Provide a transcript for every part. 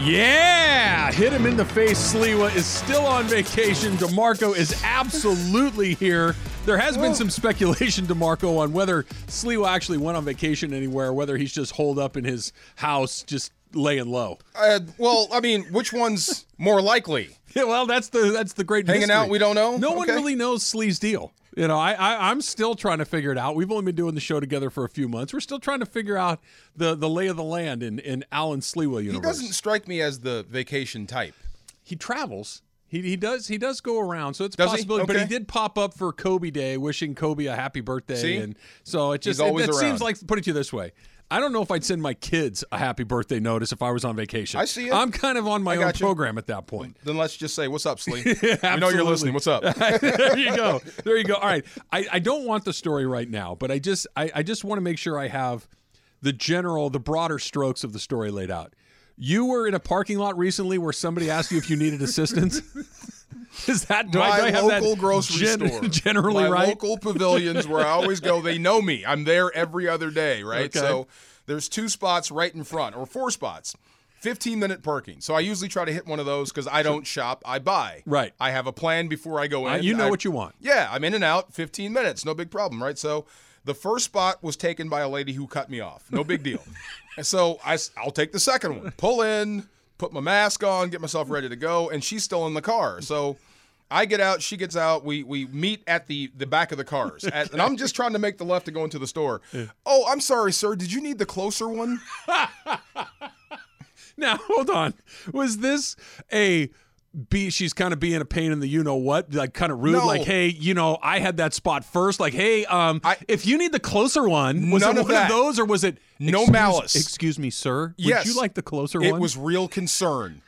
Yeah, hit him in the face. Sliwa is still on vacation. DeMarco is absolutely here. There has been some speculation, DeMarco, on whether Sliwa actually went on vacation anywhere, whether he's just holed up in his house, just laying low. Uh, well, I mean, which one's more likely? Yeah, well, that's the that's the great Hanging mystery. out, we don't know? No one really knows Slee's deal. You know, I, I I'm still trying to figure it out. We've only been doing the show together for a few months. We're still trying to figure out the the lay of the land in in Alan Sliwa He universe. doesn't strike me as the vacation type. he travels. He, he does he does go around, so it's Does he? possibility. But he did pop up for Kobe Day, wishing Kobe a happy birthday, See? and so it just it, it seems like put it to you this way. I don't know if I'd send my kids a happy birthday notice if I was on vacation. I see it. I'm kind of on my own you. program at that point. Then let's just say, "What's up, Slee?" we know you're listening. What's up? there you go. There you go. All right. I, I don't want the story right now, but I just I, I just want to make sure I have the general, the broader strokes of the story laid out. You were in a parking lot recently where somebody asked you if you needed assistance. Is that do I, my do I have that local grocery gen- store, generally my right? local pavilions where I always go. They know me. I'm there every other day, right? Okay. So there's two spots right in front, or four spots. 15 minute parking. So I usually try to hit one of those because I don't shop, I buy. Right. I have a plan before I go in. Uh, you know I- what you want. Yeah, I'm in and out 15 minutes. No big problem, right? So the first spot was taken by a lady who cut me off. No big deal. and so I, I, will take the second one. Pull in, put my mask on, get myself ready to go, and she's still in the car. So I get out, she gets out. We we meet at the the back of the cars, At- and I'm just trying to make the left to go into the store. Oh, I'm sorry, sir. Did you need the closer one? Now hold on. Was this a be she's kind of being a pain in the you know what like kind of rude No. like hey you know i had that spot first like hey um I- if you need the closer one was it of one of those or was it No excuse- malice. excuse me sir Yes. would you like the closer It one it was real concern.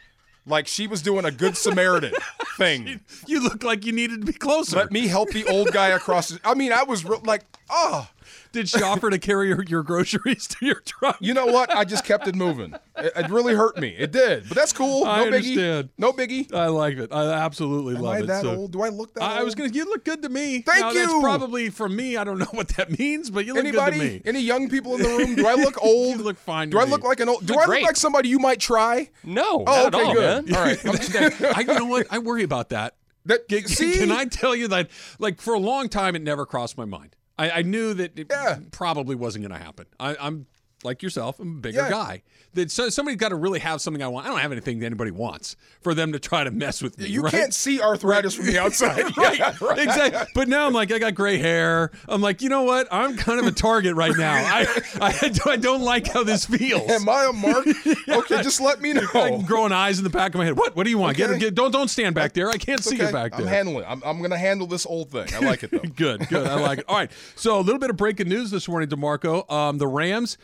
Like she was doing a good Samaritan thing. you look like you needed to be closer Let me help the old guy across. The, I mean, I was real, like, oh, did she offer to carry your, your groceries to your truck you know what? I just kept it moving. It, it really hurt me. It did, but that's cool. No I biggie. understand. No biggie. i like it i absolutely Am love I it that so- old? Do I look that old? I was gonna. You look good to me. Thank Now, That's you. probably from me. I don't know what that means, but you look Anybody? good to me. Any young people in the room? Do I look old? You look fine. Do to I me. look like an old? Do look I look great. like somebody you might try? No, Oh, not okay, at all, good. man. All right. I'm just- I, you know what? I worry about that. that, Can, see, can I tell you that, like, for a long time, it never crossed my mind. I, I knew that it Yeah. probably wasn't going to happen. I, I'm like yourself, I'm a bigger Yeah. guy. That so, somebody's got to really have something I want. I don't have anything that anybody wants for them to try to mess with me. You right? can't see arthritis from the outside. right, Yeah, right. exactly. But now I'm like, I got gray hair. I'm like, you know what? I'm kind of a target right now. I, I, I don't like how this feels. Am I a mark? Okay, just let me know. I'm growing eyes in the back of my head. What? What do you want? Get, Okay. get, don't don't stand back there. I can't see okay. you back there. I'm handling. I'm, I'm going to handle this old thing. I like it though. Good, good. I like it. All right. So a little bit of breaking news this morning, Demarco. Um, the Rams.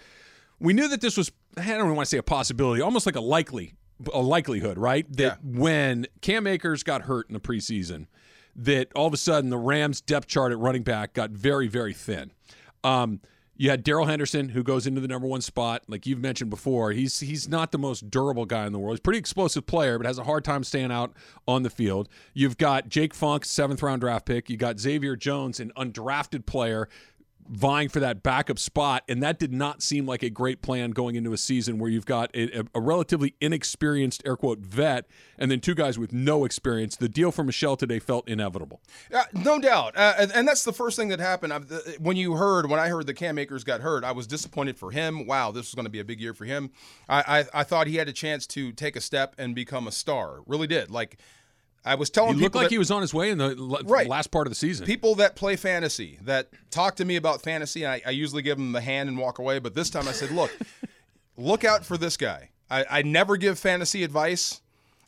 We knew that this was. I don't want to say a possibility, almost like a likely, a likelihood, right? That Yeah. when Cam Akers got hurt in the preseason, that all of a sudden the Rams depth chart at running back got very, very thin. Um, you had Darrell Henderson, who goes into the number one spot, like you've mentioned before. He's he's not the most durable guy in the world. He's a pretty explosive player, but has a hard time staying out on the field. You've got Jake Funk, seventh round draft pick. You got Xavier Jones, an undrafted player, vying for that backup spot, and that did not seem like a great plan going into a season where you've got a, a- relatively inexperienced air quote vet and then two guys with no experience. The deal for Michel today felt inevitable. Uh, no doubt, uh, and, and that's the first thing that happened. I've, uh, when you heard, when I heard the Cam Akers got hurt, I was disappointed for him. Wow, this was going to be a big year for him. I, I I thought he had a chance to take a step and become a star. Really did. Like I was telling people. He looked like that- he was on his way in the l- Right. last part of the season. people that play fantasy that talk to me about fantasy. I, I usually give them the hand and walk away, but this time I said, "Look, look out for this guy." I, I never give fantasy advice,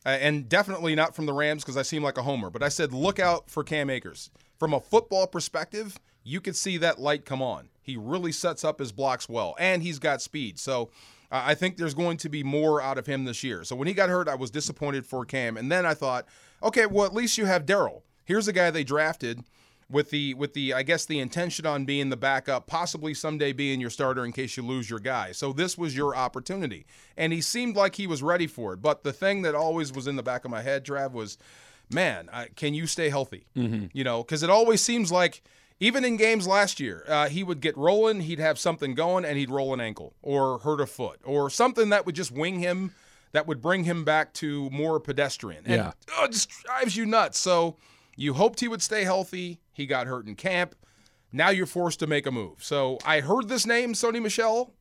uh, and definitely not from the Rams because I seem like a homer. But I said, "Look out for Cam Akers." From a football perspective, you could see that light come on. He really sets up his blocks well, and he's got speed. So. I think there's going to be more out of him this year. So when he got hurt, I was disappointed for Cam, and then I thought, okay, well at least you have Darrell. Here's a guy they drafted with the with the I guess the intention on being the backup, possibly someday being your starter in case you lose your guy. So this was your opportunity, and he seemed like he was ready for it. But the thing that always was in the back of my head, Trav, was, man, I, can you stay healthy? You know, because it always seems like. even in games last year, uh, he would get rolling, he'd have something going, and he'd roll an ankle or hurt a foot or something that would just wing him, that would bring him back to more pedestrian. And, Yeah. oh, it just drives you nuts. So you hoped he would stay healthy. He got hurt in camp. Now you're forced to make a move. So I heard this name, Sony Michel,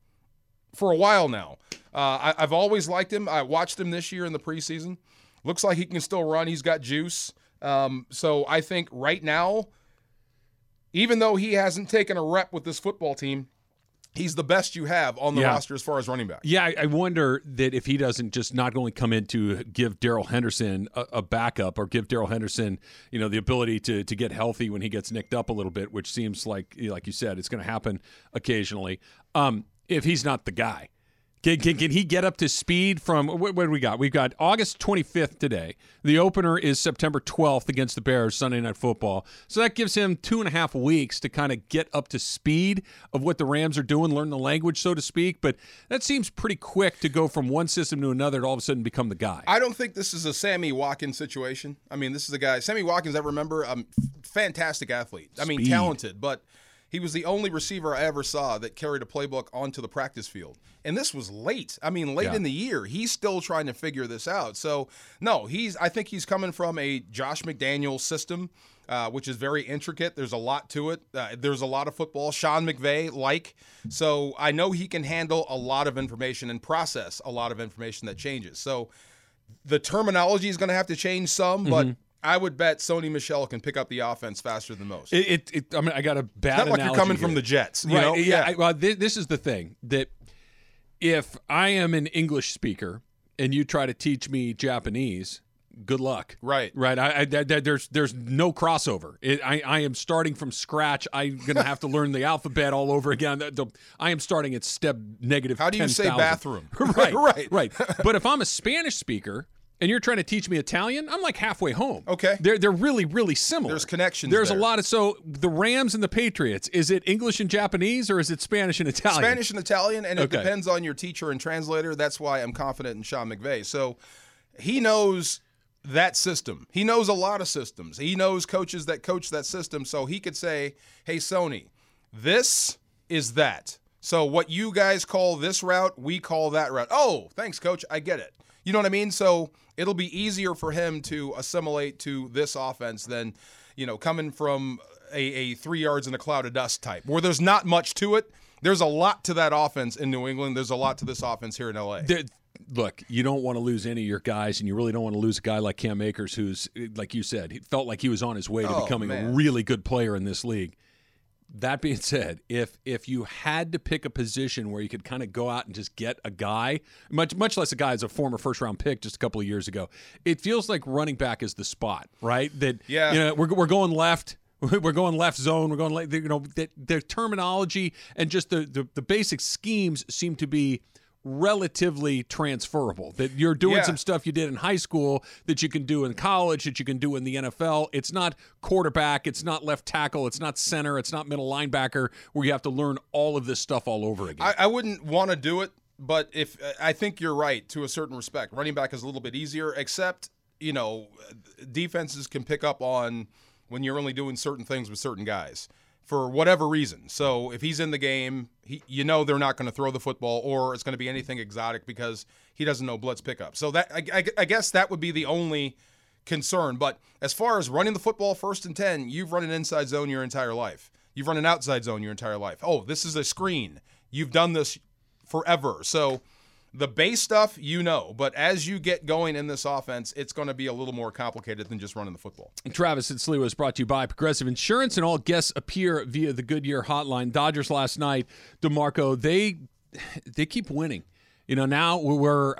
for a while now. Uh, I, I've always liked him. I watched him this year in the preseason. Looks like he can still run. He's got juice. Um, so I think right now, even though he hasn't taken a rep with this football team, he's the best you have on the Yeah. roster as far as running back. Yeah, I, I wonder that if he doesn't just not only come in to give Darrell Henderson a, a backup or give Darrell Henderson, you know, the ability to to get healthy when he gets nicked up a little bit, which seems like, like you said, it's going to happen occasionally. Um, if he's not the guy, can, can, can he get up to speed from what, what do we got? We've got August 25th today. The opener is September 12th against the Bears, Sunday Night Football. So that gives him two and a half weeks to kind of get up to speed of what the Rams are doing, learn the language, so to speak. But that seems pretty quick to go from one system to another to all of a sudden become the guy. I don't think this is a Sammy Watkins situation. I mean, this is a guy, Sammy Watkins, I remember, um, a fantastic athlete. I mean, Speed. talented, but he was the only receiver I ever saw that carried a playbook onto the practice field. And this was late. I mean, late Yeah. in the year. He's still trying to figure this out. So, no, he's, I think he's coming from a Josh McDaniel system. Uh, which is very intricate. There's a lot to it. Uh, there's a lot of football. Sean McVay like. So I know he can handle a lot of information and process a lot of information that changes. So the terminology is going to have to change some, but I would bet Sony Michel can pick up the offense faster than most. It, it, it I mean, I got a bad. Not like you're coming here. from the Jets, you right? know? Yeah. I, well, thi- this is the thing that if I am an English speaker and you try to teach me Japanese, good luck. Right. Right. I, I there- there's there's no crossover. It, I I am starting from scratch. I'm gonna have to learn the alphabet all over again. The- the- I am starting at step negative. How do you say 10,000. bathroom? right. Right. Right. But if I'm a Spanish speaker. And you're trying to teach me Italian? I'm like halfway home. Okay. They're they're really really similar. There's connections There's a lot of so the Rams and the Patriots. Is it English and Japanese or is it Spanish and Italian? Spanish and Italian, and it depends on your teacher and translator. That's why I'm confident in Sean McVay. So he knows that system. He knows a lot of systems. He knows coaches that coach that system. So he could say, hey, Sony, this is that. So what you guys call this route, we call that route. Oh, thanks, coach. I get it. You know what I mean? So it'll be easier for him to assimilate to this offense than, you know, coming from a, a three yards in a cloud of dust type, where there's not much to it. There's a lot to that offense in New England. There's a lot to this offense here in LA. There- look, you don't want to lose any of your guys, and you really don't want to lose a guy like Cam Akers, who's like you said, he felt like he was on his way to Oh, becoming a really good player in this league. That being said, if if you had to pick a position where you could kind of go out and just get a guy, much much less a guy as a former first round pick just a couple of years ago, it feels like running back is the spot, right? That Yeah. you know we're we're going left. We're going left zone. We're going, left, you know, the, the terminology and just the, the the basic schemes seem to be relatively transferable. That you're doing Yeah. some stuff you did in high school that you can do in college, that you can do in the NFL. It's not quarterback, it's not left tackle, it's not center, it's not middle linebacker where you have to learn all of this stuff all over again. I, I wouldn't want to do it, but if I think you're right to a certain respect. Running back is a little bit easier, except you know, defenses can pick up on when you're only doing certain things with certain guys for whatever reason. So if he's in the game, he, you know they're not going to throw the football, or it's going to be anything exotic because he doesn't know blitz pickup. So that I, I, I guess that would be the only concern. But as far as running the football first and 10, you've run an inside zone your entire life. You've run an outside zone your entire life. Oh, this is a screen. You've done this forever. So the base stuff, you know. But as you get going in this offense, it's going to be a little more complicated than just running the football. Travis and Sliwa is brought to you by Progressive Insurance, and all guests appear via the Goodyear Hotline. Dodgers last night, Demarco, they they keep winning. You know, now we're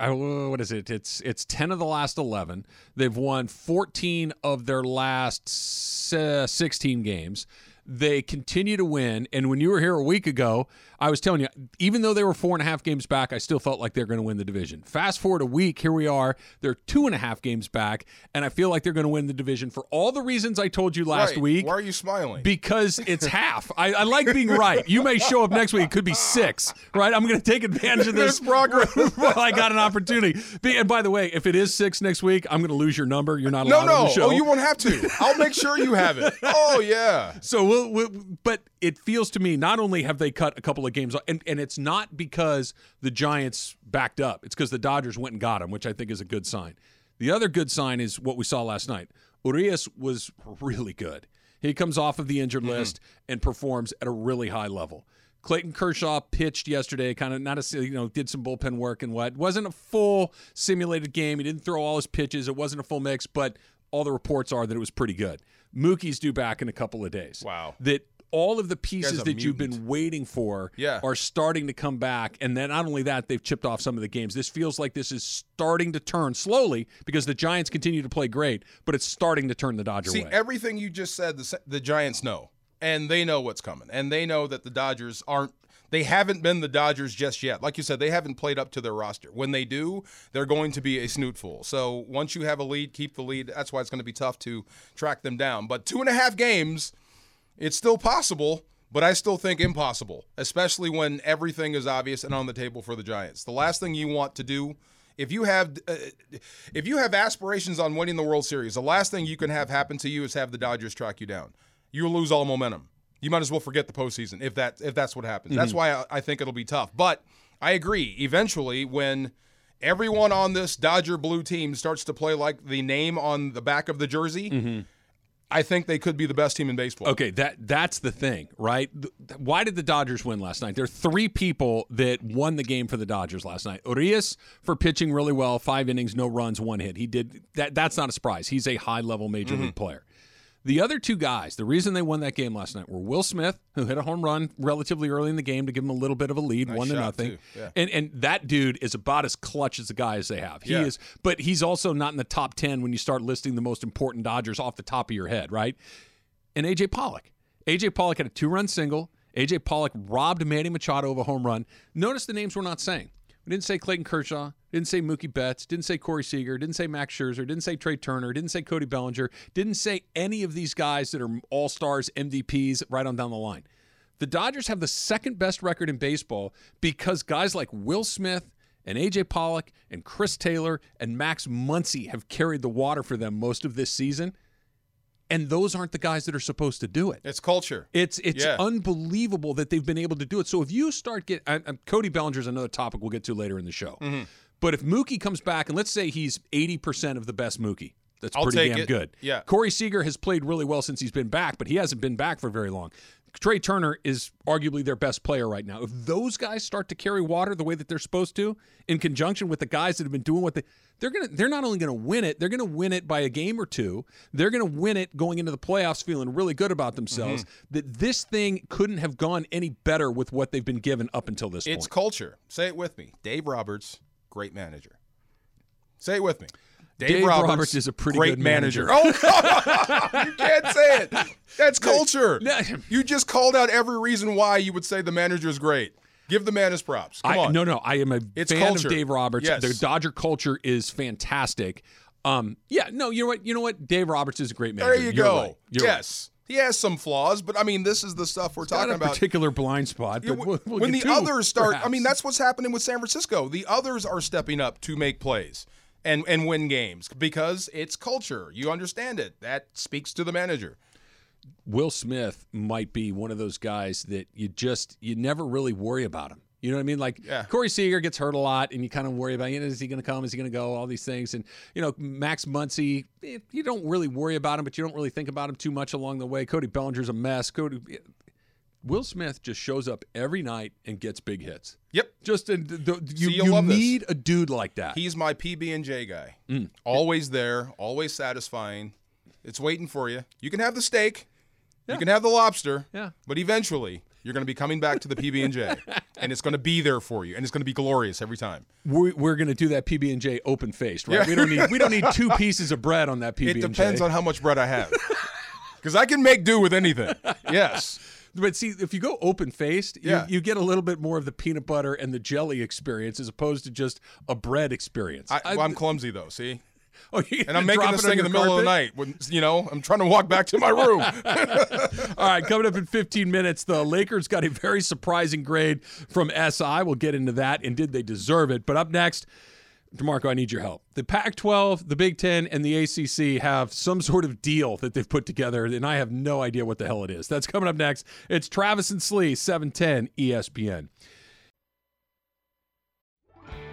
what is it? It's it's ten of the last eleven. They've won fourteen of their last uh, sixteen games. They continue to win, and when you were here a week ago, I was telling you, even though they were four and a half games back, I still felt like they're going to win the division. Fast forward a week, here we are. They're two and a half games back, and I feel like they're going to win the division for all the reasons I told you last Right. week. Why are you smiling? Because it's half. I, I like being right. You may show up next week. It could be six, right? I'm going to take advantage of this. Progress. well, I got an opportunity. And by the way, if it is six next week, I'm going to lose your number. You're not no, allowed on no. the show. Oh, you won't have to. I'll make sure you have it. Oh, yeah. So well, well, but it feels to me not only have they cut a couple of games, and, and it's not because the Giants backed up. It's because the Dodgers went and got him, which I think is a good sign. The other good sign is what we saw last night. Urias was really good. He comes off of the injured Mm-hmm. list and performs at a really high level. Clayton Kershaw pitched yesterday, kind of not a you know did some bullpen work and what wasn't a full simulated game. He didn't throw all his pitches. It wasn't a full mix, but all the reports are that it was pretty good. Mookie's due back in a couple of days. Wow. That all of the pieces that you've been waiting for Yeah. are starting to come back. And then not only that, they've chipped off some of the games. This feels like this is starting to turn slowly because the Giants continue to play great, but it's starting to turn the Dodger See, way. everything you just said, the, the Giants know, and they know what's coming, and they know that the Dodgers aren't. They haven't been the Dodgers just yet. Like you said, they haven't played up to their roster. When they do, they're going to be a snootful. So once you have a lead, keep the lead. That's why it's going to be tough to track them down. But two and a half games, it's still possible, but I still think impossible, especially when everything is obvious and on the table for the Giants. The last thing you want to do if you have uh, if you have aspirations on winning the World Series, the last thing you can have happen to you is have the Dodgers track you down. You lose all momentum. You might as well forget the postseason if that if that's what happens. That's why I, I think it'll be tough. But I agree. Eventually, when everyone on this Dodger blue team starts to play like the name on the back of the jersey, I think they could be the best team in baseball. Okay, that that's the thing, right? Why did the Dodgers win last night? There are three people that won the game for the Dodgers last night. Urias for pitching really well, five innings, no runs, one hit. He did that. That's not a surprise. He's a high level major mm-hmm. league player. The other two guys, the reason they won that game last night were Will Smith, who hit a home run relatively early in the game to give him a little bit of a lead, one to nothing. Yeah. And and that dude is about as clutch as the guys they have. He Yeah. is, but he's also not in the top ten when you start listing the most important Dodgers off the top of your head, right? and AJ Pollock. AJ Pollock had a two run single. AJ Pollock robbed Manny Machado of a home run. Notice the names we're not saying. We didn't say Clayton Kershaw, didn't say Mookie Betts, didn't say Corey Seager, didn't say Max Scherzer, didn't say Trea Turner, didn't say Cody Bellinger, didn't say any of these guys that are all stars, MVPs, right on down the line. The Dodgers have the second best record in baseball because guys like Will Smith and AJ Pollock and Chris Taylor and Max Muncy have carried the water for them most of this season. And those aren't the guys that are supposed to do it. It's culture. It's it's Yeah. unbelievable that they've been able to do it. So if you start get and, and Cody Bellinger's another topic we'll get to later in the show. Mm-hmm. But if Mookie comes back and let's say he's eighty percent of the best Mookie, that's I'll pretty damn it. good. Yeah. Corey Seager has played really well since he's been back, but he hasn't been back for very long. Trea Turner is arguably their best player right now. If those guys start to carry water the way that they're supposed to, in conjunction with the guys that have been doing what they they're gonna they're not only gonna win it, they're gonna win it by a game or two. They're gonna win it going into the playoffs feeling really good about themselves. Mm-hmm. That this thing couldn't have gone any better with what they've been given up until this It's point. It's culture. Say it with me. Dave Roberts, great manager. Say it with me. Dave, Dave Roberts, Roberts is a pretty great good manager. Oh, you can't say it. That's culture. You just called out every reason why you would say the manager is great. Give the man his props. Come I, on. No, no, I am a It's fan culture. of Dave Roberts. Yes. The Dodger culture is fantastic. Um, yeah, no, you know what? You know what? Dave Roberts is a great manager. There you You're go. right. Yes. He has some flaws, but I mean, this is the stuff we're right. talking Not a about. particular blind spot, but Yeah, we'll, we'll when the to, others start, I mean, that's what's happening with San Francisco. The others are stepping up to make plays and and win games because it's culture. You understand it. That speaks to the manager. Will Smith might be one of those guys that you just you never really worry about him. You know what I mean? Like Yeah. Corey Seager gets hurt a lot, and you kind of worry about, you know, is he going to come? Is he going to go? All these things, and you know, Max Muncy, eh, you don't really worry about him, but you don't really think about him too much along the way. Cody Bellinger's a mess. Cody, Will Smith just shows up every night and gets big hits. Yep. Just uh, the, the, you, See, you love this. need a dude like that. He's my PB and J guy. Mm. Always there, always satisfying. It's waiting for you. You can have the steak, you can have the lobster, Yeah. but eventually you're going to be coming back to the PB and J, and it's going to be there for you, and it's going to be glorious every time. we're, we're going to do that PB and J open faced, right? We don't need we don't need two pieces of bread on that PB It depends on how much bread I have, because I can make do with anything. Yes. But see, if you go open faced, you, Yeah. you get a little bit more of the peanut butter and the jelly experience as opposed to just a bread experience. I, well, I'm clumsy though. See, oh, and I'm making this thing in the middle of the night. When you know, I'm trying to walk back to my room. All right, coming up in 15 minutes, the Lakers got a very surprising grade from SI. We'll get into that and did they deserve it. But up next, DeMarco, I need your help. The Pac 12, the Big Ten, and the ACC have some sort of deal that they've put together, and I have no idea what the hell it is. That's coming up next. It's Travis and Slee, 710 ESPN.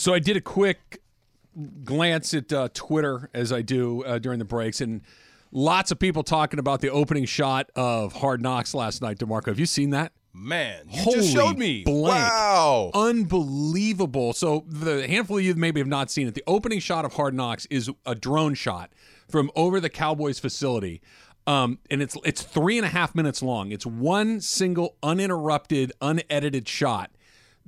So I did a quick glance at uh, Twitter as I do uh, during the breaks, and lots of people talking about the opening shot of Hard Knocks last night. Demarco, have you seen that? Man, you Holy just showed me. blank. Wow. Unbelievable. So the handful of you maybe have not seen it. The opening shot of Hard Knocks is a drone shot from over the Cowboys facility. Um, and it's it's three and a half minutes long. It's one single uninterrupted, unedited shot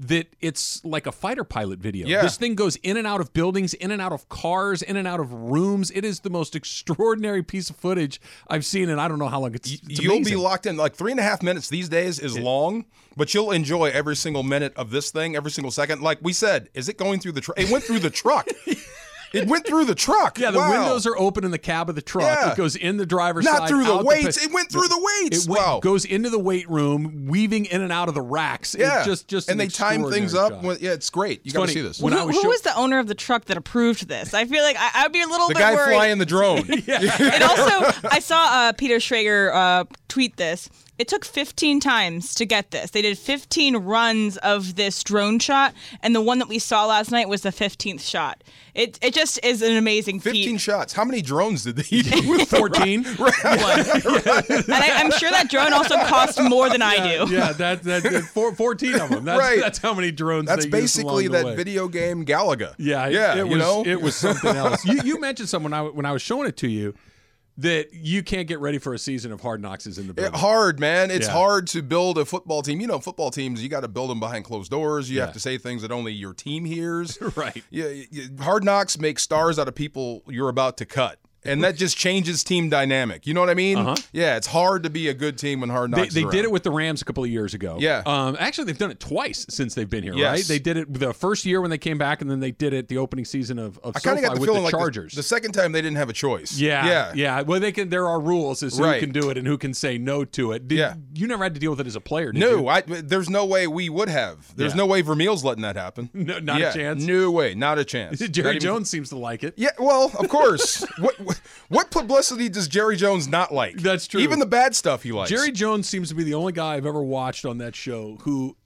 that it's like a fighter pilot video. Yeah. This thing goes in and out of buildings, in and out of cars, in and out of rooms. It is the most extraordinary piece of footage I've seen, and I don't know how long it's. it's you'll amazing. be locked in. Like three and a half minutes these days is long, but you'll enjoy every single minute of this thing, every single second. Like we said, is it going through the truck? It went through the truck. it went through the truck. Yeah, the Wow. windows are open in the cab of the truck. Yeah. It goes in the driver's Not side. through the weights. pa- it went through the weights. It went- wow. goes into the weight room, weaving in and out of the racks. yeah. It's just just and an they time things up. When, yeah, it's great. You got to see this. When who I was who show- was the owner of the truck that approved this? I feel like I, I'd be a little bit- the bit guy worried. flying the drone. and also, I saw uh, Peter Schrager uh, tweet this. It took 15 times to get this. They did 15 runs of this drone shot, and the one that we saw last night was the 15th shot. It it just is an amazing 15 feat. shots. How many drones did they use? 14. And I, I'm sure that drone also cost more than I do. yeah, that, that, that four, 14 of them. That's, Right. that's how many drones That's they used basically along the that way. video game Galaga. Yeah, yeah. it, you was, know, it was something else. you, you mentioned someone when I, when I was showing it to you that you can't get ready for a season of Hard Knocks is in the It- building. hard, man. It's Yeah. hard to build a football team. You know, football teams, you got to build them behind closed doors. You Yeah. have to say things that only your team hears. Right. Yeah, hard knocks make stars out of people you're about to cut. And that just changes team dynamic. You know what I mean? Uh-huh. Yeah, it's hard to be a good team when hard They, knocks. they is did it with the Rams a couple of years ago. Yeah. Um, actually, they've done it twice since they've been here, Yes. right? They did it the first year when they came back, and then they did it the opening season of, of I kind of got the with feeling the like the- Chargers. The, second time they didn't have a choice. yeah, yeah, yeah. Well, they can. There are rules as to Right. who can do it and who can say no to it. Did, Yeah. You never had to deal with it as a player, did No, you? I, there's no way we would have. There's Yeah. no way Vermeil's letting that happen. No, not a chance? No way, not a chance. Jerry even- Jones seems to like it. Yeah, well, of course. what what publicity does Jerry Jones not like? That's true. Even the bad stuff he likes. Jerry Jones seems to be the only guy I've ever watched on that show who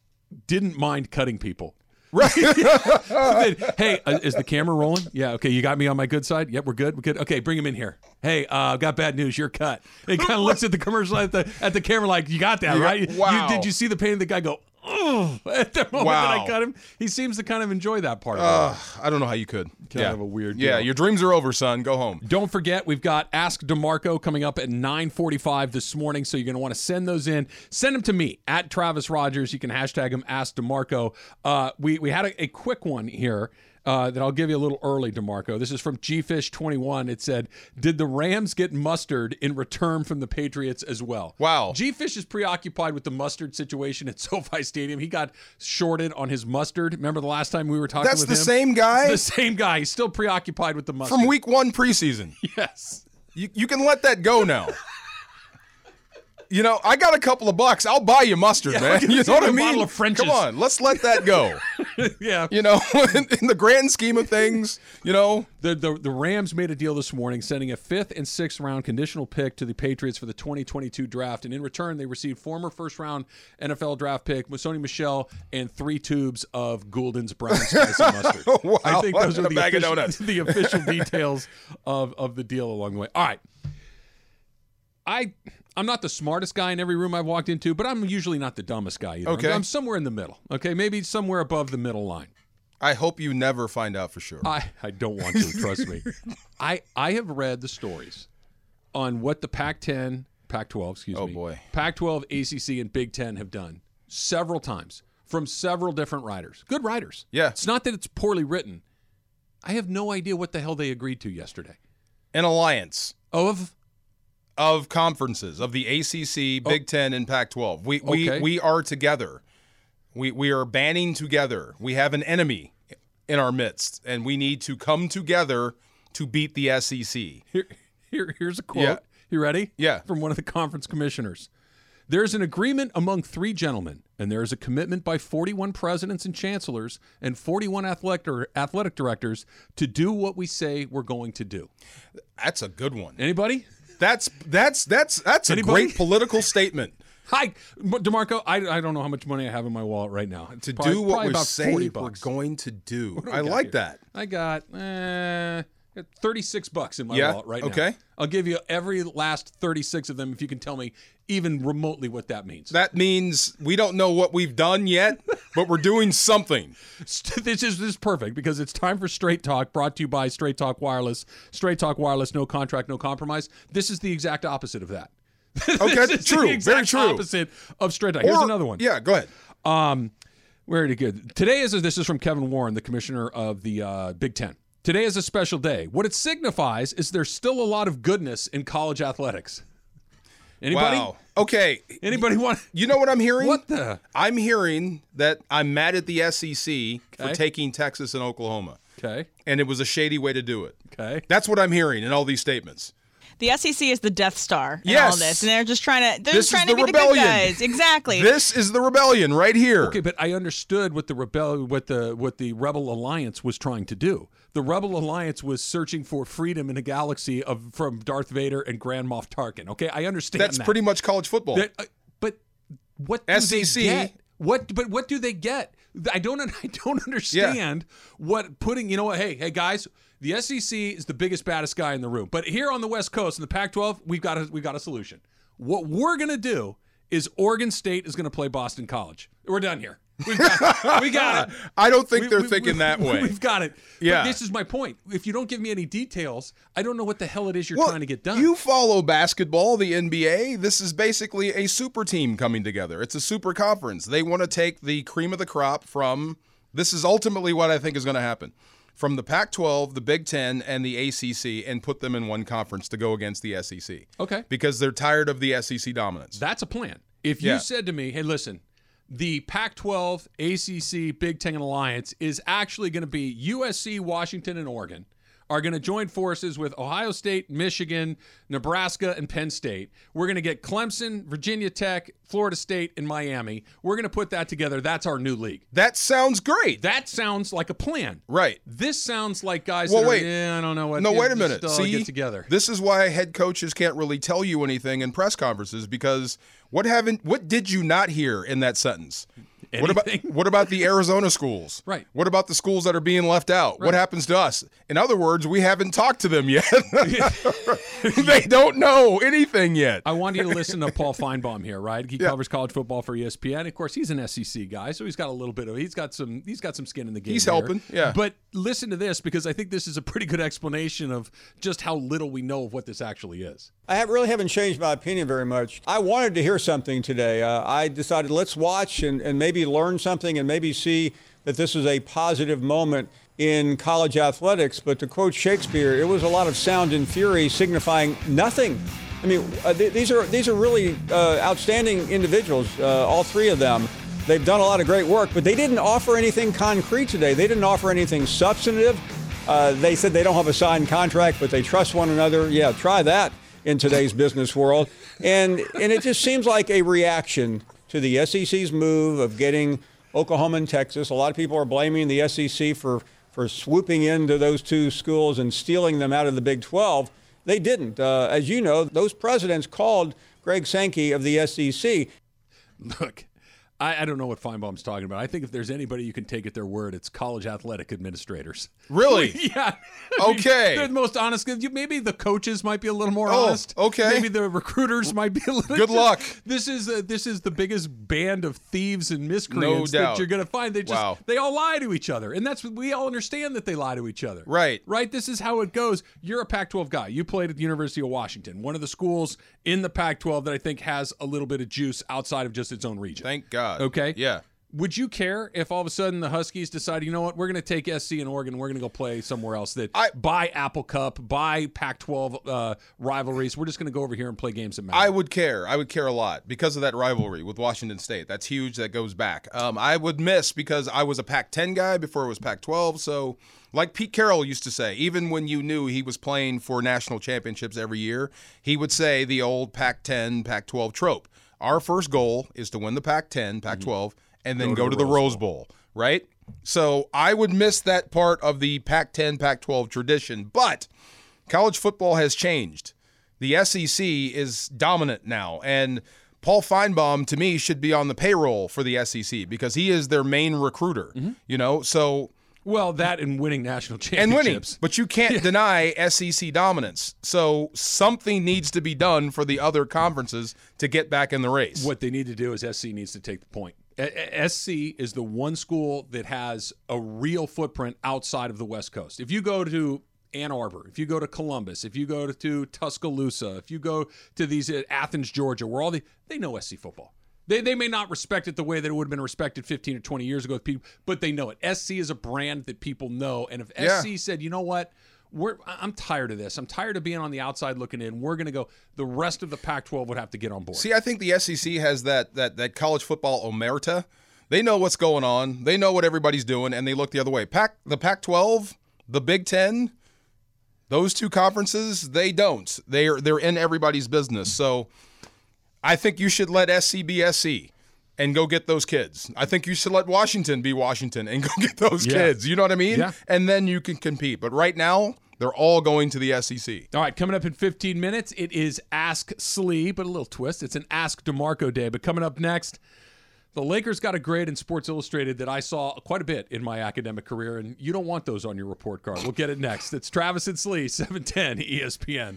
didn't mind cutting people. Right. hey, uh, is the camera rolling? Yeah. Okay. You got me on my good side. Yep. We're good. We're good. Okay. Bring him in here. Hey, uh, I've got bad news. You're cut. He kind of looks at the commercial at the at the camera like, you got that You got- right? You- wow. did you see the pain of the guy go? Oh, at the moment that I Wow. cut him, he seems to kind of enjoy that part of it. I don't know how you could. Kind yeah. of a weird Yeah, deal. your dreams are over, son. Go home. Don't forget, we've got Ask DeMarco coming up at 945 this morning, so you're going to want to send those in. Send them to me, at Travis Rodgers. You can hashtag him, Ask DeMarco. Uh, we, we had a, a quick one here uh, that I'll give you a little early, DeMarco. This is from GFish21. It said, did the Rams get mustard in return from the Patriots as well? Wow. GFish is preoccupied with the mustard situation at SoFi Stadium. He got shorted on his mustard. Remember the last time we were talking That's with the him? same guy The same guy. He's still preoccupied with the mustard. from week one preseason. Yes. You, you can let that go now. You know, I got a couple of bucks. I'll buy you mustard, man. You know what I mean? of Come on, let's let that go. Yeah. you know, in, in the grand scheme of things, you know, The, the the Rams made a deal this morning, sending a fifth and sixth round conditional pick to the Patriots for the 2022 draft, and in return, they received former first round NFL draft pick Sony Michel and three tubes of Gulden's brown spicy mustard. Wow, I think those are the official, the official details of of the deal along the way. All right, I. I'm not the smartest guy in every room I've walked into, but I'm usually not the dumbest guy either. Okay. I'm somewhere in the middle. Okay, maybe somewhere above the middle line. I hope you never find out for sure. I, I don't want to, trust me. I, I have read the stories on what the Pac 10, Pac 12, excuse Oh, me. boy. Pac 12, ACC, and Big Ten have done several times from several different writers. Good writers. Yeah. It's not that it's poorly written. I have no idea what the hell they agreed to yesterday. An alliance Oh, of of conferences of the ACC, oh. Big Ten, and Pac-12. We we Okay. we are together. We we are banning together. We have an enemy in our midst, and we need to come together to beat the SEC. Here, here, here's a quote. Yeah. You ready? Yeah. From one of the conference commissioners. There is an agreement among three gentlemen, and there is a commitment by 41 presidents and chancellors and 41 athletic, athletic directors to do what we say we're going to do. That's a good one. Anybody? That's that's that's that's a great political statement. Hi, Demarco. I, I don't know how much money I have in my wallet right now. It's To probably- do what probably we about say 40 we're going to do. do I like here? that. I got uh, got 36 bucks in my Yeah? wallet right now. Okay. I'll give you every last 36 of them if you can tell me even remotely what that means. That means we don't know what we've done yet, but we're doing something. this is this is perfect because it's time for Straight Talk, brought to you by Straight Talk Wireless. Straight Talk Wireless, no contract, no compromise. This is the exact opposite of that. Okay, true, the very true. Opposite of Straight Talk. Here's Or- another one. Yeah, go ahead. Um, very good. Today is this is from Kevin Warren, the commissioner of the uh, Big Ten. Today is a special day. What it signifies is there's still a lot of goodness in college athletics. Anybody? Wow. Okay. Anybody want? You know what I'm hearing? What the? I'm hearing that I'm mad at the SEC for taking Texas and Oklahoma, Okay. and it was a shady way to do it. Okay. That's what I'm hearing in all these statements. The SEC is the Death Star in Yes. all this, and they're just trying to they're This just trying is to the be the good guys. Exactly. This is the rebellion right here. Okay, but I understood what the rebel, what the what the Rebel Alliance was trying to do. The Rebel Alliance was searching for freedom in a galaxy of from Darth Vader and Grand Moff Tarkin. Okay, I understand. That's that. pretty much college football. That- uh, but what do SEC. they get? What? But what do they get? I don't. I don't understand what putting. You know what? Hey, hey, guys. The SEC is the biggest, baddest guy in the room. But here on the West Coast in the Pac-12, we've got a, we've got a solution. What we're gonna do is Oregon State is gonna play Boston College. We're done here. We've got, we got it. I don't think We- they're we- thinking we- that way. We've got it. Yeah. But this is my point. If you don't give me any details, I don't know what the hell it is you're Well, trying to get done. You follow basketball, the NBA. This is basically a super team coming together. It's a super conference. They want to take the cream of the crop from. This is ultimately what I think is going to happen. From the Pac 12, the Big Ten, and the ACC, and put them in one conference to go against the SEC. Okay. Because they're tired of the SEC dominance. That's a plan. If you Yeah. said to me, hey, listen, the Pac 12, ACC, Big Ten Alliance is actually going to be USC, Washington, and Oregon are going to join forces with Ohio State, Michigan, Nebraska, and Penn State. We're going to get Clemson, Virginia Tech, Florida State, and Miami. We're going to put that together. That's our new league. that sounds great. That sounds like a plan. right. This sounds like guys Well, that are, wait. yeah, I don't know what. No, wait a just minute. all See, get together. this is why head coaches can't really tell you anything in press conferences because what haven't what did you not hear in that sentence? What about what about the Arizona schools? Right. What about the schools that are being left out? What happens to us? In other words, we haven't talked to them yet. they don't know anything yet. I want you to listen to Paul Finebaum here, right? He covers college football for ESPN. Of course, he's an SEC guy, so he's got a little bit of he's got some he's got some skin in the game. He's here. helping, yeah. But listen to this because I think this is a pretty good explanation of just how little we know of what this actually is. I have, really haven't changed my opinion very much. I wanted to hear something today. Uh, I decided let's watch and, and maybe learn something and maybe see that this is a positive moment in college athletics. But to quote Shakespeare, it was a lot of sound and fury signifying nothing. I mean, uh, th- these are these are really uh, outstanding individuals, uh, all three of them. They've done a lot of great work, but they didn't offer anything concrete today. They didn't offer anything substantive. Uh, they said they don't have a signed contract, but they trust one another. Yeah, try that in today's business world. And and it just seems like a reaction to the SEC's move of getting Oklahoma and Texas. A lot of people are blaming the SEC for for swooping into those two schools and stealing them out of the Big 12. They didn't. Uh, as you know, those presidents called Greg Sankey of the SEC Look, I, I don't know what Finebaum's talking about. I think if there's anybody you can take at their word, it's college athletic administrators. Really? yeah. I mean, Okay. they're the most honest. Maybe the coaches might be a little more Oh, honest. okay. Maybe the recruiters might be a little. Good luck. This is uh, this is the biggest band of thieves and miscreants No that you're going to find. They just Wow. they all lie to each other, and that's we all understand that they lie to each other. Right. Right. This is how it goes. You're a Pac-12 guy. You played at the University of Washington, one of the schools in the Pac-12 that I think has a little bit of juice outside of just its own region. Thank God. Okay. Yeah. would you care if all of a sudden the Huskies decide, you know what, we're going to take SC and Oregon, we're going to go play somewhere else that I- buy Apple Cup, buy Pac-12 uh, rivalries. We're just going to go over here and play games that matter. I would care. I would care a lot because of that rivalry with Washington State. That's huge. That goes back. Um, I would miss because I was a Pac-10 guy before it was Pac-12. So, like Pete Carroll used to say, even when you knew he was playing for national championships every year, he would say the old Pac-10, Pac-12 trope. Our first goal is to win the Pac-10, Pac-12, mm-hmm. and then go, to, the, Rose Bowl, right? So I would miss that part of the Pac-10, Pac-12 tradition, but college football has changed. The SEC is dominant now, and Paul Finebaum to me should be on the payroll for the SEC because he is their main recruiter. Mm-hmm. You know, so well, that and winning national and winning, championships. but you can't deny SEC dominance. So something needs to be done for the other conferences to get back in the race. What they need to do is SC needs to take the point. SC is the one school that has a real footprint outside of the West Coast. If you go to Ann Arbor, if you go to Columbus, if you go to, to Tuscaloosa, if you go to these uh, Athens, Georgia, where all the they know SC football. They, they may not respect it the way that it would have been respected 15 or 20 years ago with people, but they know it. SC is a brand that people know. And if Yeah. SC said, you know what, we're I'm tired of this. I'm tired of being on the outside looking in. We're going to go. The rest of the Pac-12 would have to get on board. See, I think the SEC has that that that college football omerta. They know what's going on. They know what everybody's doing, and they look the other way. Pac the Pac-12, the Big Ten, those two conferences, they don't. They're they're in everybody's business. So, I think you should let SC be SC. And go get those kids. I think you should let Washington be Washington and go get those Yeah. kids. You know what I mean? Yeah. And then you can compete. But right now, they're all going to the SEC. All right, coming up in 15 minutes, it is Ask Slee, but a little twist. It's an Ask DeMarco day. But coming up next, the Lakers got a grade in Sports Illustrated that I saw quite a bit in my academic career, and you don't want those on your report card. We'll get it next. It's Travis and Slee, 710 ESPN.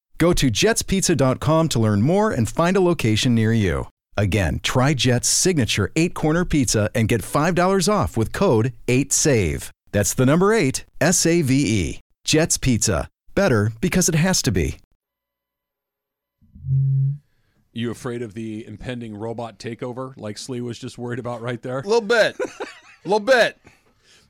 Go to jetspizza.com to learn more and find a location near you. Again, try Jet's signature eight corner pizza and get $5 off with code 8SAVE. That's the number eight, S A V E. Jet's Pizza. Better because it has to be. You afraid of the impending robot takeover like Slee was just worried about right there? A little bit. A little bit.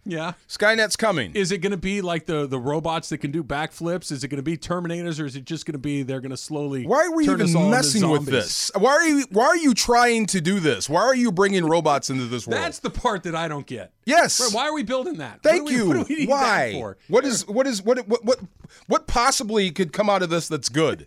Yeah. Skynet's coming. Is it going to be like the, the robots that can do backflips? Is it going to be Terminators, or is it just going to be they're going to slowly Why are we turn even messing with this? Why are you Why are you trying to do this? Why are you bringing robots into this world? That's the part that I don't get. yes. Why are we building that? Thank What we- you. what do we need why? that for? What is what is what what what what possibly could come out of this that's good?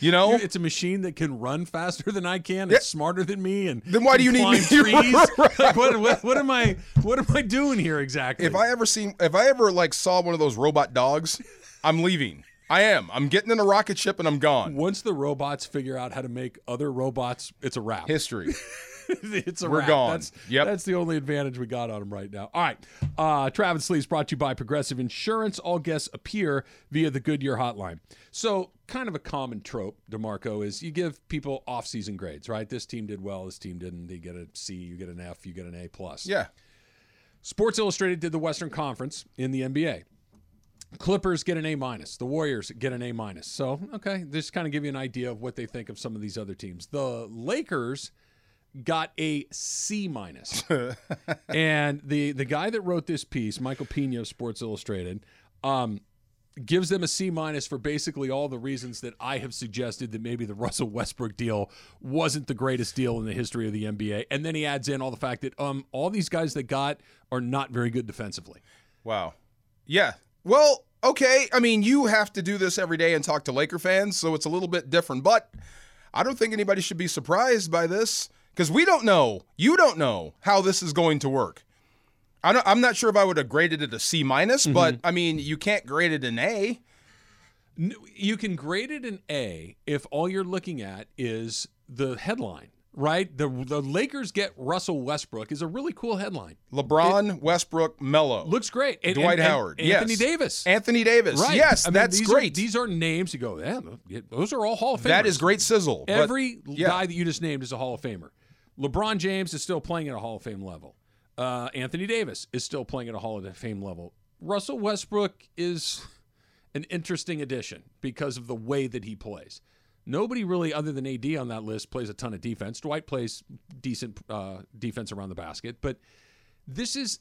You know. It's a machine that can run faster than I can. Yeah. It's smarter than me, and Then why do you need me? trees? Right. like, what, what, what am I? What am I doing here exactly? if I ever seen if I ever like saw one of those robot dogs, I'm leaving. I am. I'm getting in a rocket ship and I'm gone. once the robots figure out how to make other robots, it's a wrap. History. it's a We're wrap. gone. That's, Yep. that's the only advantage we got on them right now. All right. Uh, Travis Lee is brought to you by Progressive Insurance. All guests appear via the Goodyear hotline. So, kind of a common trope, DeMarco, is you give people off-season grades, right? This team did well. This team didn't. You get a C, you get an F, you get an A plus. yeah. Sports Illustrated did the Western Conference in the NBA. Clippers get an A minus. The Warriors get an A minus. So okay, just kind of give you an idea of what they think of some of these other teams. The Lakers got a C minus, and the the guy that wrote this piece, Michael Pino, Sports Illustrated, um, gives them a C minus for basically all the reasons that I have suggested that maybe the Russell Westbrook deal wasn't the greatest deal in the history of the NBA. And then he adds in all the fact that um all these guys that got are not very good defensively. Wow. Yeah. Well, okay. I mean, you have to do this every day and talk to Laker fans, so it's a little bit different. But I don't think anybody should be surprised by this because we don't know. You don't know how this is going to work. I don't, I'm not sure if I would have graded it a C minus, mm-hmm. but I mean, you can't grade it an A. You can grade it an A if all you're looking at is the headline, right? The the Lakers get Russell Westbrook is a really cool headline. LeBron, Westbrook, Melo, Looks great. And- Dwight and- and Howard, Anthony yes. Davis. Anthony Davis. Right. Yes, I mean, that's these great. Are, these are names you go, yeah, those are all Hall of Famers. that is great sizzle. but- Every yeah. guy that you just named is a Hall of Famer. LeBron James is still playing at a Hall of Fame level. Uh, Anthony Davis is still playing at a Hall of Fame level. Russell Westbrook is an interesting addition because of the way that he plays. Nobody really, other than AD on that list, plays a ton of defense. Dwight plays decent uh, defense around the basket, but this is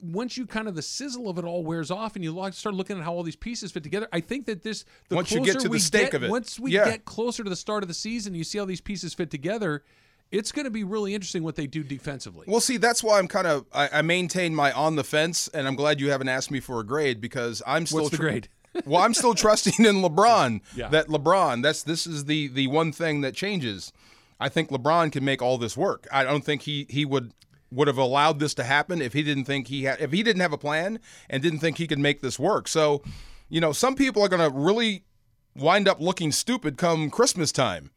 once you kind of the sizzle of it all wears off and you start looking at how all these pieces fit together. I think that this the Once you closer get to the we stake get- of it. once we Yeah. get closer to the start of the season, you see how these pieces fit together. It's going to be really interesting what they do defensively. Well, see, that's why I'm kind of I, I maintain my on the fence, and I'm glad you haven't asked me for a grade because I'm still What's the tr- grade? well, I'm still trusting in LeBron. Yeah. That LeBron. That's this is the the one thing that changes. I think LeBron can make all this work. I don't think he he would would have allowed this to happen if he didn't think he had if he didn't have a plan and didn't think he could make this work. So, you know, some people are going to really wind up looking stupid come Christmas time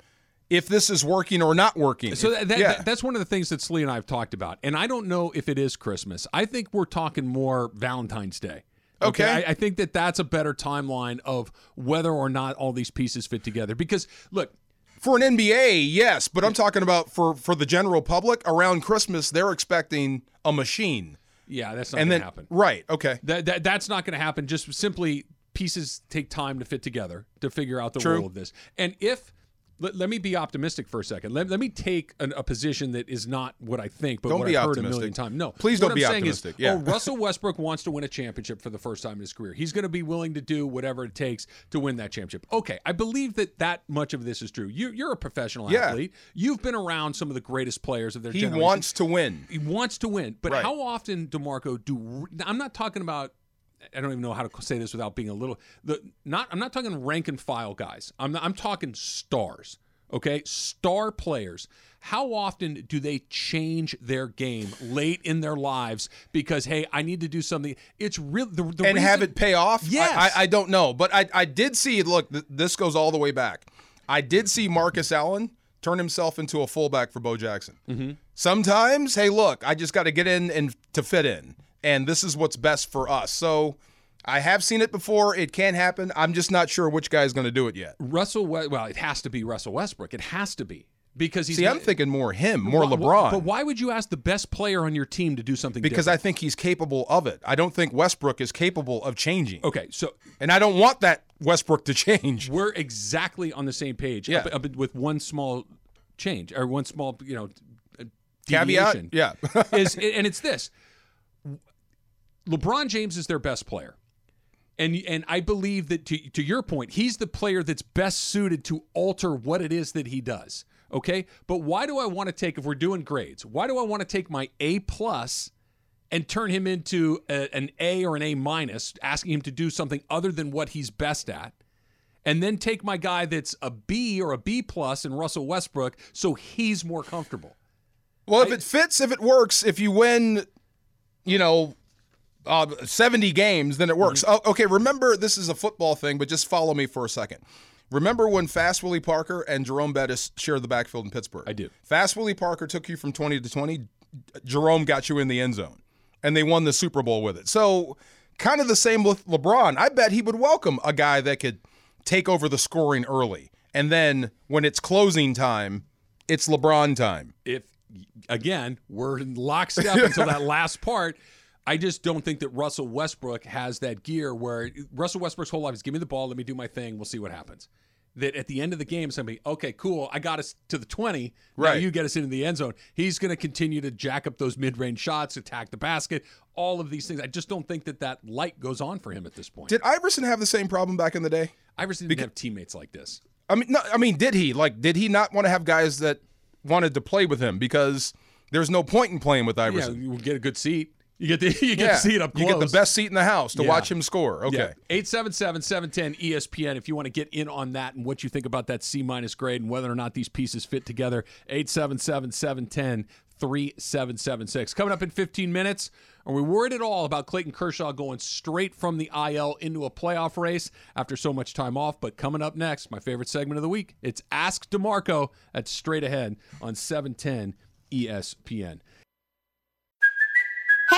if this is working or not working. So that, that, yeah. that's one of the things that Slee and I have talked about. And I don't know if it is Christmas. I think we're talking more Valentine's Day. Okay. I, I think that that's a better timeline of whether or not all these pieces fit together. Because look, For an NBA, yes, but I'm talking about for for the general public around Christmas, they're expecting a machine. yeah, that's not and going then to happen. right, okay. That, that that's not going to happen. Just simply pieces take time to fit together to figure out the True. role of this. And if let, let me be optimistic for a second. Let, let me take an, a position that is not what I think, but Don't what I've heard a million times. No, Please what don't I'm be saying is, optimistic. Yeah. oh, Russell Westbrook wants to win a championship for the first time in his career. He's going to be willing to do whatever it takes to win that championship. Okay, I believe that that much of this is true. You, you're a professional Yeah. athlete. You've been around some of the greatest players of their He generation. wants to win. He wants to win, but Right. how often, DeMarco, do I'm not talking about. I don't even know how to say this without being a little. The not. I'm not talking rank and file guys. I'm. Not, I'm talking stars. Okay, star players. How often do they change their game late in their lives because hey, I need to do something? It's real. The, the and have it pay off? I- Yes. I, I don't know, but I, I did see. Look, th- this goes all the way back. I did see Marcus Allen turn himself into a fullback for Bo Jackson. Mm-hmm. Sometimes, hey, look, I just got to get in and to fit in, and this is what's best for us. So. I have seen it before. It can happen. I'm just not sure which guy's going to do it yet. Russell. We- Well, it has to be Russell Westbrook. It has to be because he's. See, I'm thinking more him, more LeBron. But why would you ask the best player on your team to do something? because different? I think he's capable of it. I don't think Westbrook is capable of changing. okay, so And I don't want that Westbrook to change. we're exactly on the same page. Yeah. up- up with one small change or one small, you know, uh, Caveat? deviation. Yeah. is and it's this: LeBron James is their best player. And, and I believe that to, to your point, he's the player that's best suited to alter what it is that he does. Okay. But why do I want to take, if we're doing grades, why do I want to take my A plus and turn him into a, an A or an A minus, asking him to do something other than what he's best at? And then take my guy that's a B or a B plus in Russell Westbrook so he's more comfortable. Well, if it fits, if it works, if you win, you know, uh, 70 games, then it works. Mm-hmm. Oh, okay, remember, this is a football thing, but just follow me for a second. Remember when Fast Willie Parker and Jerome Bettis shared the backfield in Pittsburgh? I do. Fast Willie Parker took you from 20 to 20. Jerome got you in the end zone, and they won the Super Bowl with it. So, kind of the same with LeBron. I bet he would welcome a guy that could take over the scoring early. And then when it's closing time, it's LeBron time. if again we're in lockstep until that last part i just don't think that russell westbrook has that gear where russell westbrook's whole life is give me the ball let me do my thing we'll see what happens. That at the end of the game somebody okay cool i got us to the 20 now you get us into the end zone. He's going to continue to jack up those mid-range shots attack the basket all of these things. I just don't think that that light goes on for him at this point. Did Iverson have the same problem back in the day? iverson didn't have teammates like this. I mean, no, I mean, did he? Like? Did he not want to have guys that wanted to play with him? Because there's no point in playing with Iverson. yeah you get a good seat You get the you get yeah, to see it up close. you get the best seat in the house to Yeah. watch him score. Okay. Yeah. 877-710 ESPN if you want to get in on that and what you think about that C minus grade and whether or not these pieces fit together. 877-710-3776. Coming up in 15 minutes, are we worried at all about Clayton Kershaw going straight from the IL into a playoff race after so much time off? But coming up next, my favorite segment of the week, it's Ask DeMarco. at straight ahead on E 710 ESPN.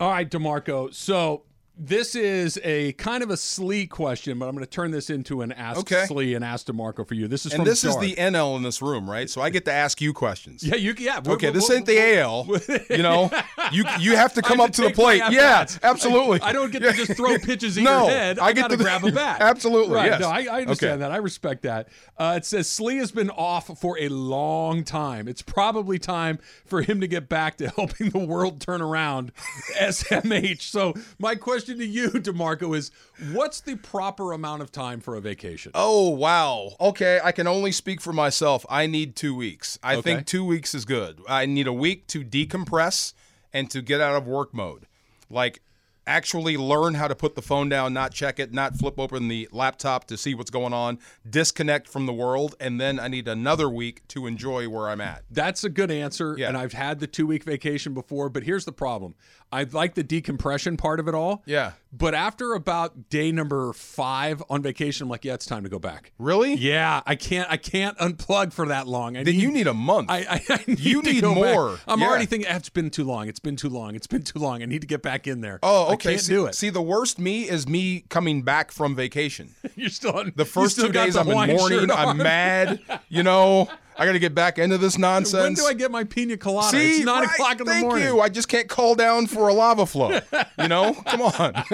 All right, DeMarco. So this is a kind of a Slee question, but I'm going to turn this into an Ask Okay. Slee and Ask DeMarco for you. This is And from this is the NL in this room, right? So I get to ask you questions. yeah, you yeah. Okay, we- this we- ain't the AL. You know, you you have to come up to to the plate. Yeah, absolutely. I, I don't get to just throw pitches in No, your head. I I, get got to to- grab a bat. Absolutely, Right. yes. No, I, I understand Okay. that. I respect that. Uh, it says Slee has been off for a long time. It's probably time for him to get back to helping the world turn around. SMH. So my question to you, DeMarco, is what's the proper amount of time for a vacation? Oh wow. Okay, I can only speak for myself. I need two weeks. I Okay. think two weeks is good. I need a week to decompress and to get out of work mode. Like actually learn how to put the phone down, not check it, not flip open the laptop to see what's going on, disconnect from the world, and then I need another week to enjoy where I'm at. That's a good answer. Yeah. And I've had the two week vacation before, but here's the problem. I like the decompression part of it all. Yeah. But after about day number five on vacation, I'm like, yeah, it's time to go back. Really? Yeah, I can't. I can't unplug for that long. I Then you need a month. I, I, I need You need go back. more. I'm Yeah. already thinking "Ah, it's been too long. It's been too long. It's been too long. I need to get back in there. Oh, okay. can't see, do it. see, the worst me is me coming back from vacation. You're still on The first still two got days I'm in Hawaiian mourning. I'm mad. You know, I got to get back into this nonsense. When do I get my pina colada? See, it's nine right, o'clock in the thank morning. you. I just can't call down for a lava flow. You know, come on.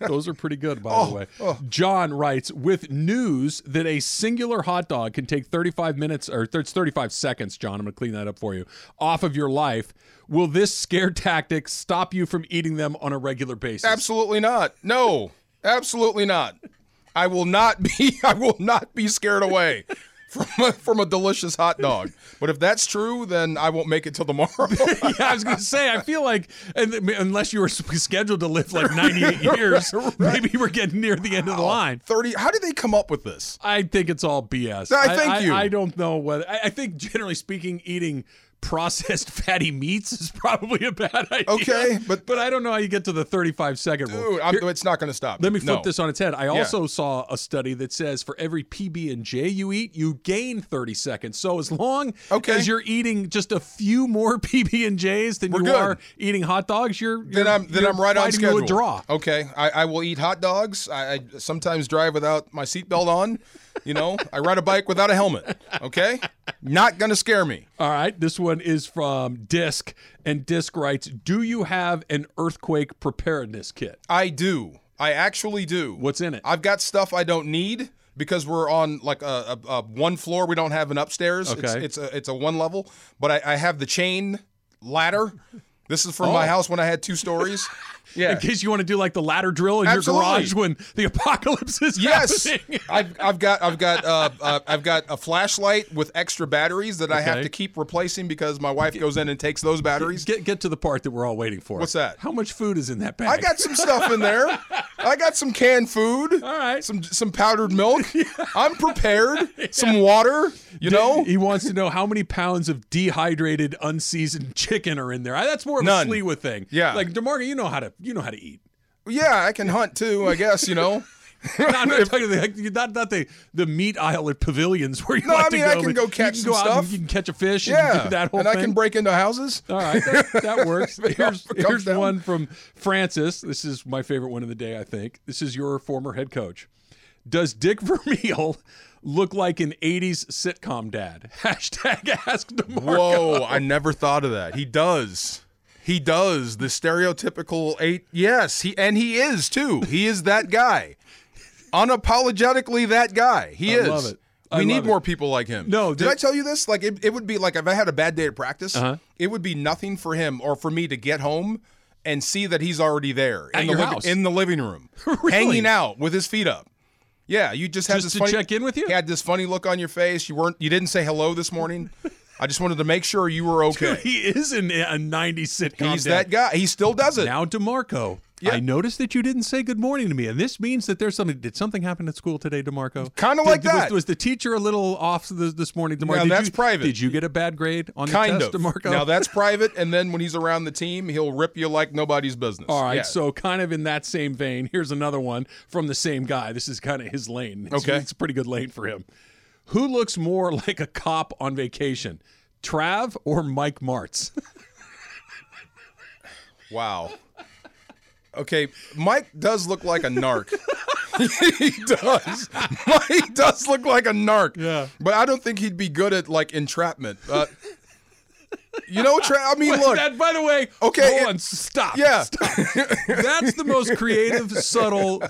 Those are pretty good, by Oh, the way. Oh. John writes with news that a singular hot dog can take 35 minutes or it's 35 seconds. John, I'm going to clean that up for you. Off of your life. Will this scare tactic stop you from eating them on a regular basis? absolutely not. No, absolutely not. I will not be. I will not be scared away. From a, from a delicious hot dog, but if that's true, then I won't make it till tomorrow. yeah, I was going to say, I feel like, unless you were scheduled to live like 98 years, maybe we're getting near the end of the line. Thirty. How did they come up with this? I think it's all BS. I thank you. I, don't know what. I, I think generally speaking, eating processed fatty meats is probably a bad idea. Okay, but- but I don't know how you get to the 35 second rule. Dude, Here- it's not going to stop. let me flip No. this on its head. I also saw a study that says for every PB and J you eat, you gain 30 seconds. So as long Okay. as you're eating just a few more PB and Js than We're you good. are eating hot dogs, you're, Then you're- I'm then I'm right on schedule. Draw. Okay, I, I will eat hot dogs. I, I sometimes drive without my seatbelt on. You know, I ride a bike without a helmet. Okay, not gonna scare me. All right, this one is from Disc, and Disc writes, "Do you have an earthquake preparedness kit? I do. I actually do. What's in it? I've got stuff I don't need because we're on like a, a, a one floor. We don't have an upstairs. It's, Okay. it's a it's a one level. But I, I have the chain ladder. This is from my Oh. house when I had two stories. Yeah. In case you want to do like the ladder drill in Absolutely. your garage when the apocalypse is Yes, happening." I've, I've got I've got uh, uh, I've got a flashlight with extra batteries that I have to keep replacing because my wife goes in and takes those batteries. Get get to the part that we're all waiting for. What's that? How much food is in that bag? I got some stuff in there. I got some canned food. All right. Some some powdered milk. I'm prepared. Some water. You know. he wants to know how many pounds of dehydrated, unseasoned chicken are in there. That's more of None. a Sliwa thing. Yeah. like DeMarco, you know how to you know how to eat. Yeah, I can hunt too. I guess you know. No, I'm not talking the not, not the the meat aisle at pavilions where you No, like I mean, to I can go you catch can some go stuff. And you can catch a fish. Yeah, and do that whole and thing. I can break into houses. All right, that, that works. Here's, here's down. one from Francis. This is my favorite one of the day, I think. This is your former head coach. Does Dick Vermeil look like an 80s sitcom dad? Hashtag ask DeMarco. Whoa! I never thought of that. He does. He does the stereotypical eight. Yes, he and he is too. He is that guy. Unapologetically that guy. He I is. love it. I We need it. more people like him. No, did the- I tell you this? Like it, it would be like if I had a bad day at practice, Uh-huh. it would be nothing for him or for me to get home and see that he's already there At in your the house? in the living room, Really? hanging out with his feet up. Yeah, you just had Just this to funny, check in with you? He had this funny look on your face. You weren't. You didn't say hello this morning. I just wanted to make sure you were okay. He is in a 90s sitcom. He's dad. that guy. He still does it. Now, DeMarco, Yeah. I noticed that you didn't say good morning to me, and this means that there's something. Did something happen at school today, DeMarco? Kinda Did- like was- that. Was, the teacher a little off this, this morning, DeMarco? Now, Did that's you- private. Did you get a bad grade on kind the test, of. DeMarco? Now that's private, and then when he's around the team, he'll rip you like nobody's business. All right, Yeah. so kind of in that same vein, here's another one from the same guy. This is kind of his lane. It's, Okay. it's a pretty good lane for him. Who looks more like a cop on vacation, Trav or Mike Martz? wow. Okay, Mike does look like a narc. he does. Mike does look like a narc. Yeah. But I don't think he'd be good at like entrapment. Uh, you know, tra- I mean, Wait, look. that, by the way, Okay, hold it- on, stop. Yeah. stop. That's the most creative, subtle,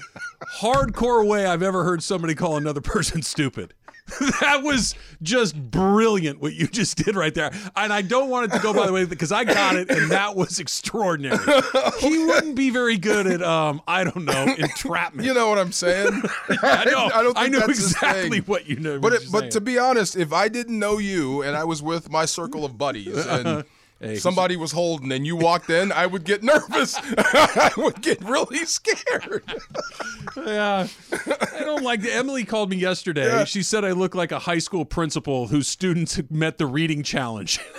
hardcore way I've ever heard somebody call another person stupid. that was just brilliant what you just did right there. And I don't want it to go by the way because I got it and that was extraordinary. He wouldn't be very good at um I don't know, entrapment. You know what I'm saying? I know. I don't I know exactly what you know. But it, but saying. to be honest, if I didn't know you and I was with my circle of buddies and Hey, somebody was holding and you walked in, I would get nervous. I would get really scared. Yeah, I don't like. Emily called me yesterday. Yeah. She said I look like a high school principal whose students met the reading challenge.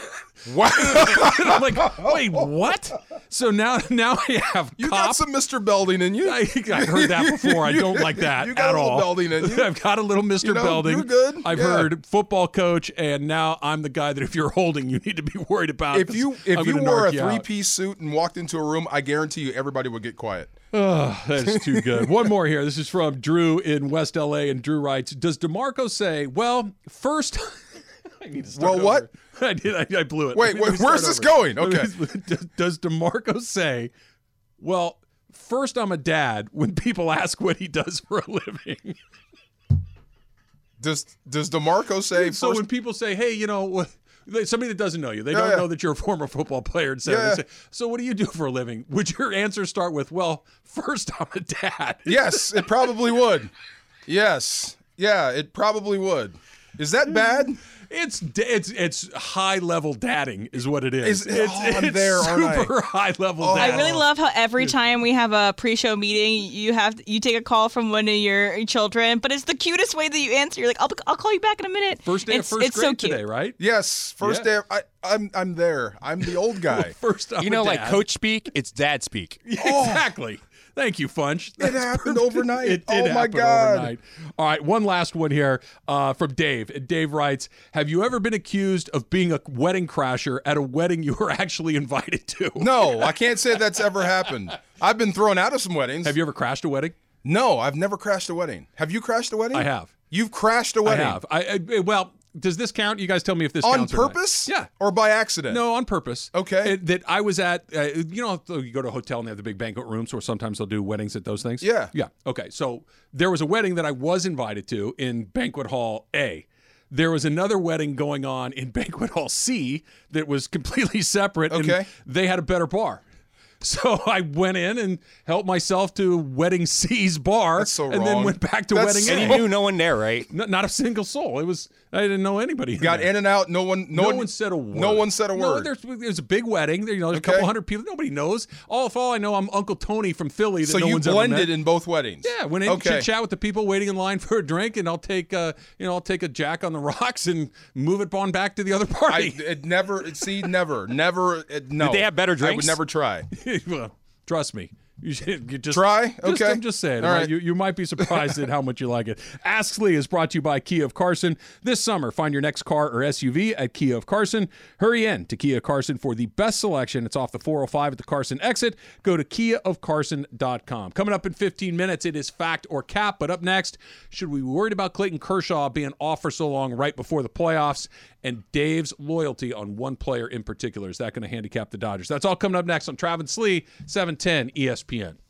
Wow. I'm like, wait, what? So now, now I have You cop. got some Mr. Belding in you. I, I heard that before. I don't like that You got at a little all. Belding in you. I've got a little Mr. You know, Belding. you're good. I've Yeah. heard football coach, and now I'm the guy that if you're holding, you need to be worried about. if you if I'm you gonna wore a out. three piece suit and walked into a room, I guarantee you everybody would get quiet. Oh, that's too good. One more here. This is from Drew in West LA, and Drew writes Does DeMarco say, well, first. I need to start Well, what? I did. I, I blew it. Wait, wait, where's this over. going? Okay. Does, DeMarco say, well, first I'm a dad when people ask what he does for a living? Does does DeMarco say so first? when people say, hey, you know, what- somebody that doesn't know you, they Yeah, don't yeah. know that you're a former football player, and Yeah. say, so what do you do for a living? Would your answer start with, well, first I'm a dad? yes, it probably would. Yes, yeah, it probably would. Is that bad? It's it's it's high level dadding is what it is. Is- it's oh, I'm it's there, aren't I? super high level. Oh. I really love how every time we have a pre-show meeting, you have you take a call from one of your children, but it's the cutest way that you answer. You're like, "I'll, I'll call you back in a minute." first day it's, of first it's grade so cute. today, right? Yes, first Yeah. day. I, I'm I'm there. I'm the old guy. First, I'm You know, a like coach speak, it's dad speak. Oh. exactly. Thank you, Funch. It happened overnight. It did oh my god. overnight. All right, one last one here uh, from Dave. And Dave writes, "Have you ever been accused of being a wedding crasher at a wedding you were actually invited to? No, I can't say that's ever happened. I've been thrown out of some weddings. Have you ever crashed a wedding? No, I've never crashed a wedding. Have you crashed a wedding? I have. You've crashed a wedding. I have. I, I well, does this count? You guys tell me if this On counts or purpose? Yeah. Or by accident? No, on purpose. Okay. It- that I was at, uh, you know, you go to a hotel and they have the big banquet rooms, or sometimes they'll do weddings at those things. Yeah. Yeah. Okay. So there was a wedding that I was invited to in banquet hall A. There was another wedding going on in banquet hall C that was completely separate. Okay. And they had a better bar. So I went in and helped myself to Wedding C's bar, That's so and then went back to That's Wedding so- A. And you knew no one there, right? N- not a single soul. It was I didn't know anybody. in Got there. in and out. No one. No, No, one, one said a word. No one said a No, word. there's, there's a big wedding. There, you know, there's Okay. a couple hundred people. Nobody knows. All for all I know, I'm Uncle Tony from Philly. That so no you one's ever blended met. in both weddings. Yeah, went in, Okay. chit chat with the people waiting in line for a drink, and I'll take, uh, you know, I'll take a Jack on the rocks and move it on back to the other I party. it never see never never it, no. Did they have better drinks? I would never try. Well, Trust me, You should you just Try? Just, Okay. I'm just saying. All right. You, you might be surprised at how much you like it. Ask Lee is brought to you by Kia of Carson. This summer, find your next car or SUV at Kia of Carson. Hurry in to Kia Carson for the best selection. It's off the 405 at the Carson exit. Go to kiaofcarson.com. Coming up in 15 minutes, it is fact or cap. But up next, should we be worried about Clayton Kershaw being off for so long right before the playoffs? And Dave's loyalty on one player in particular. Is that going to handicap the Dodgers? That's all coming up next on Travis Lee, 710 ESPN.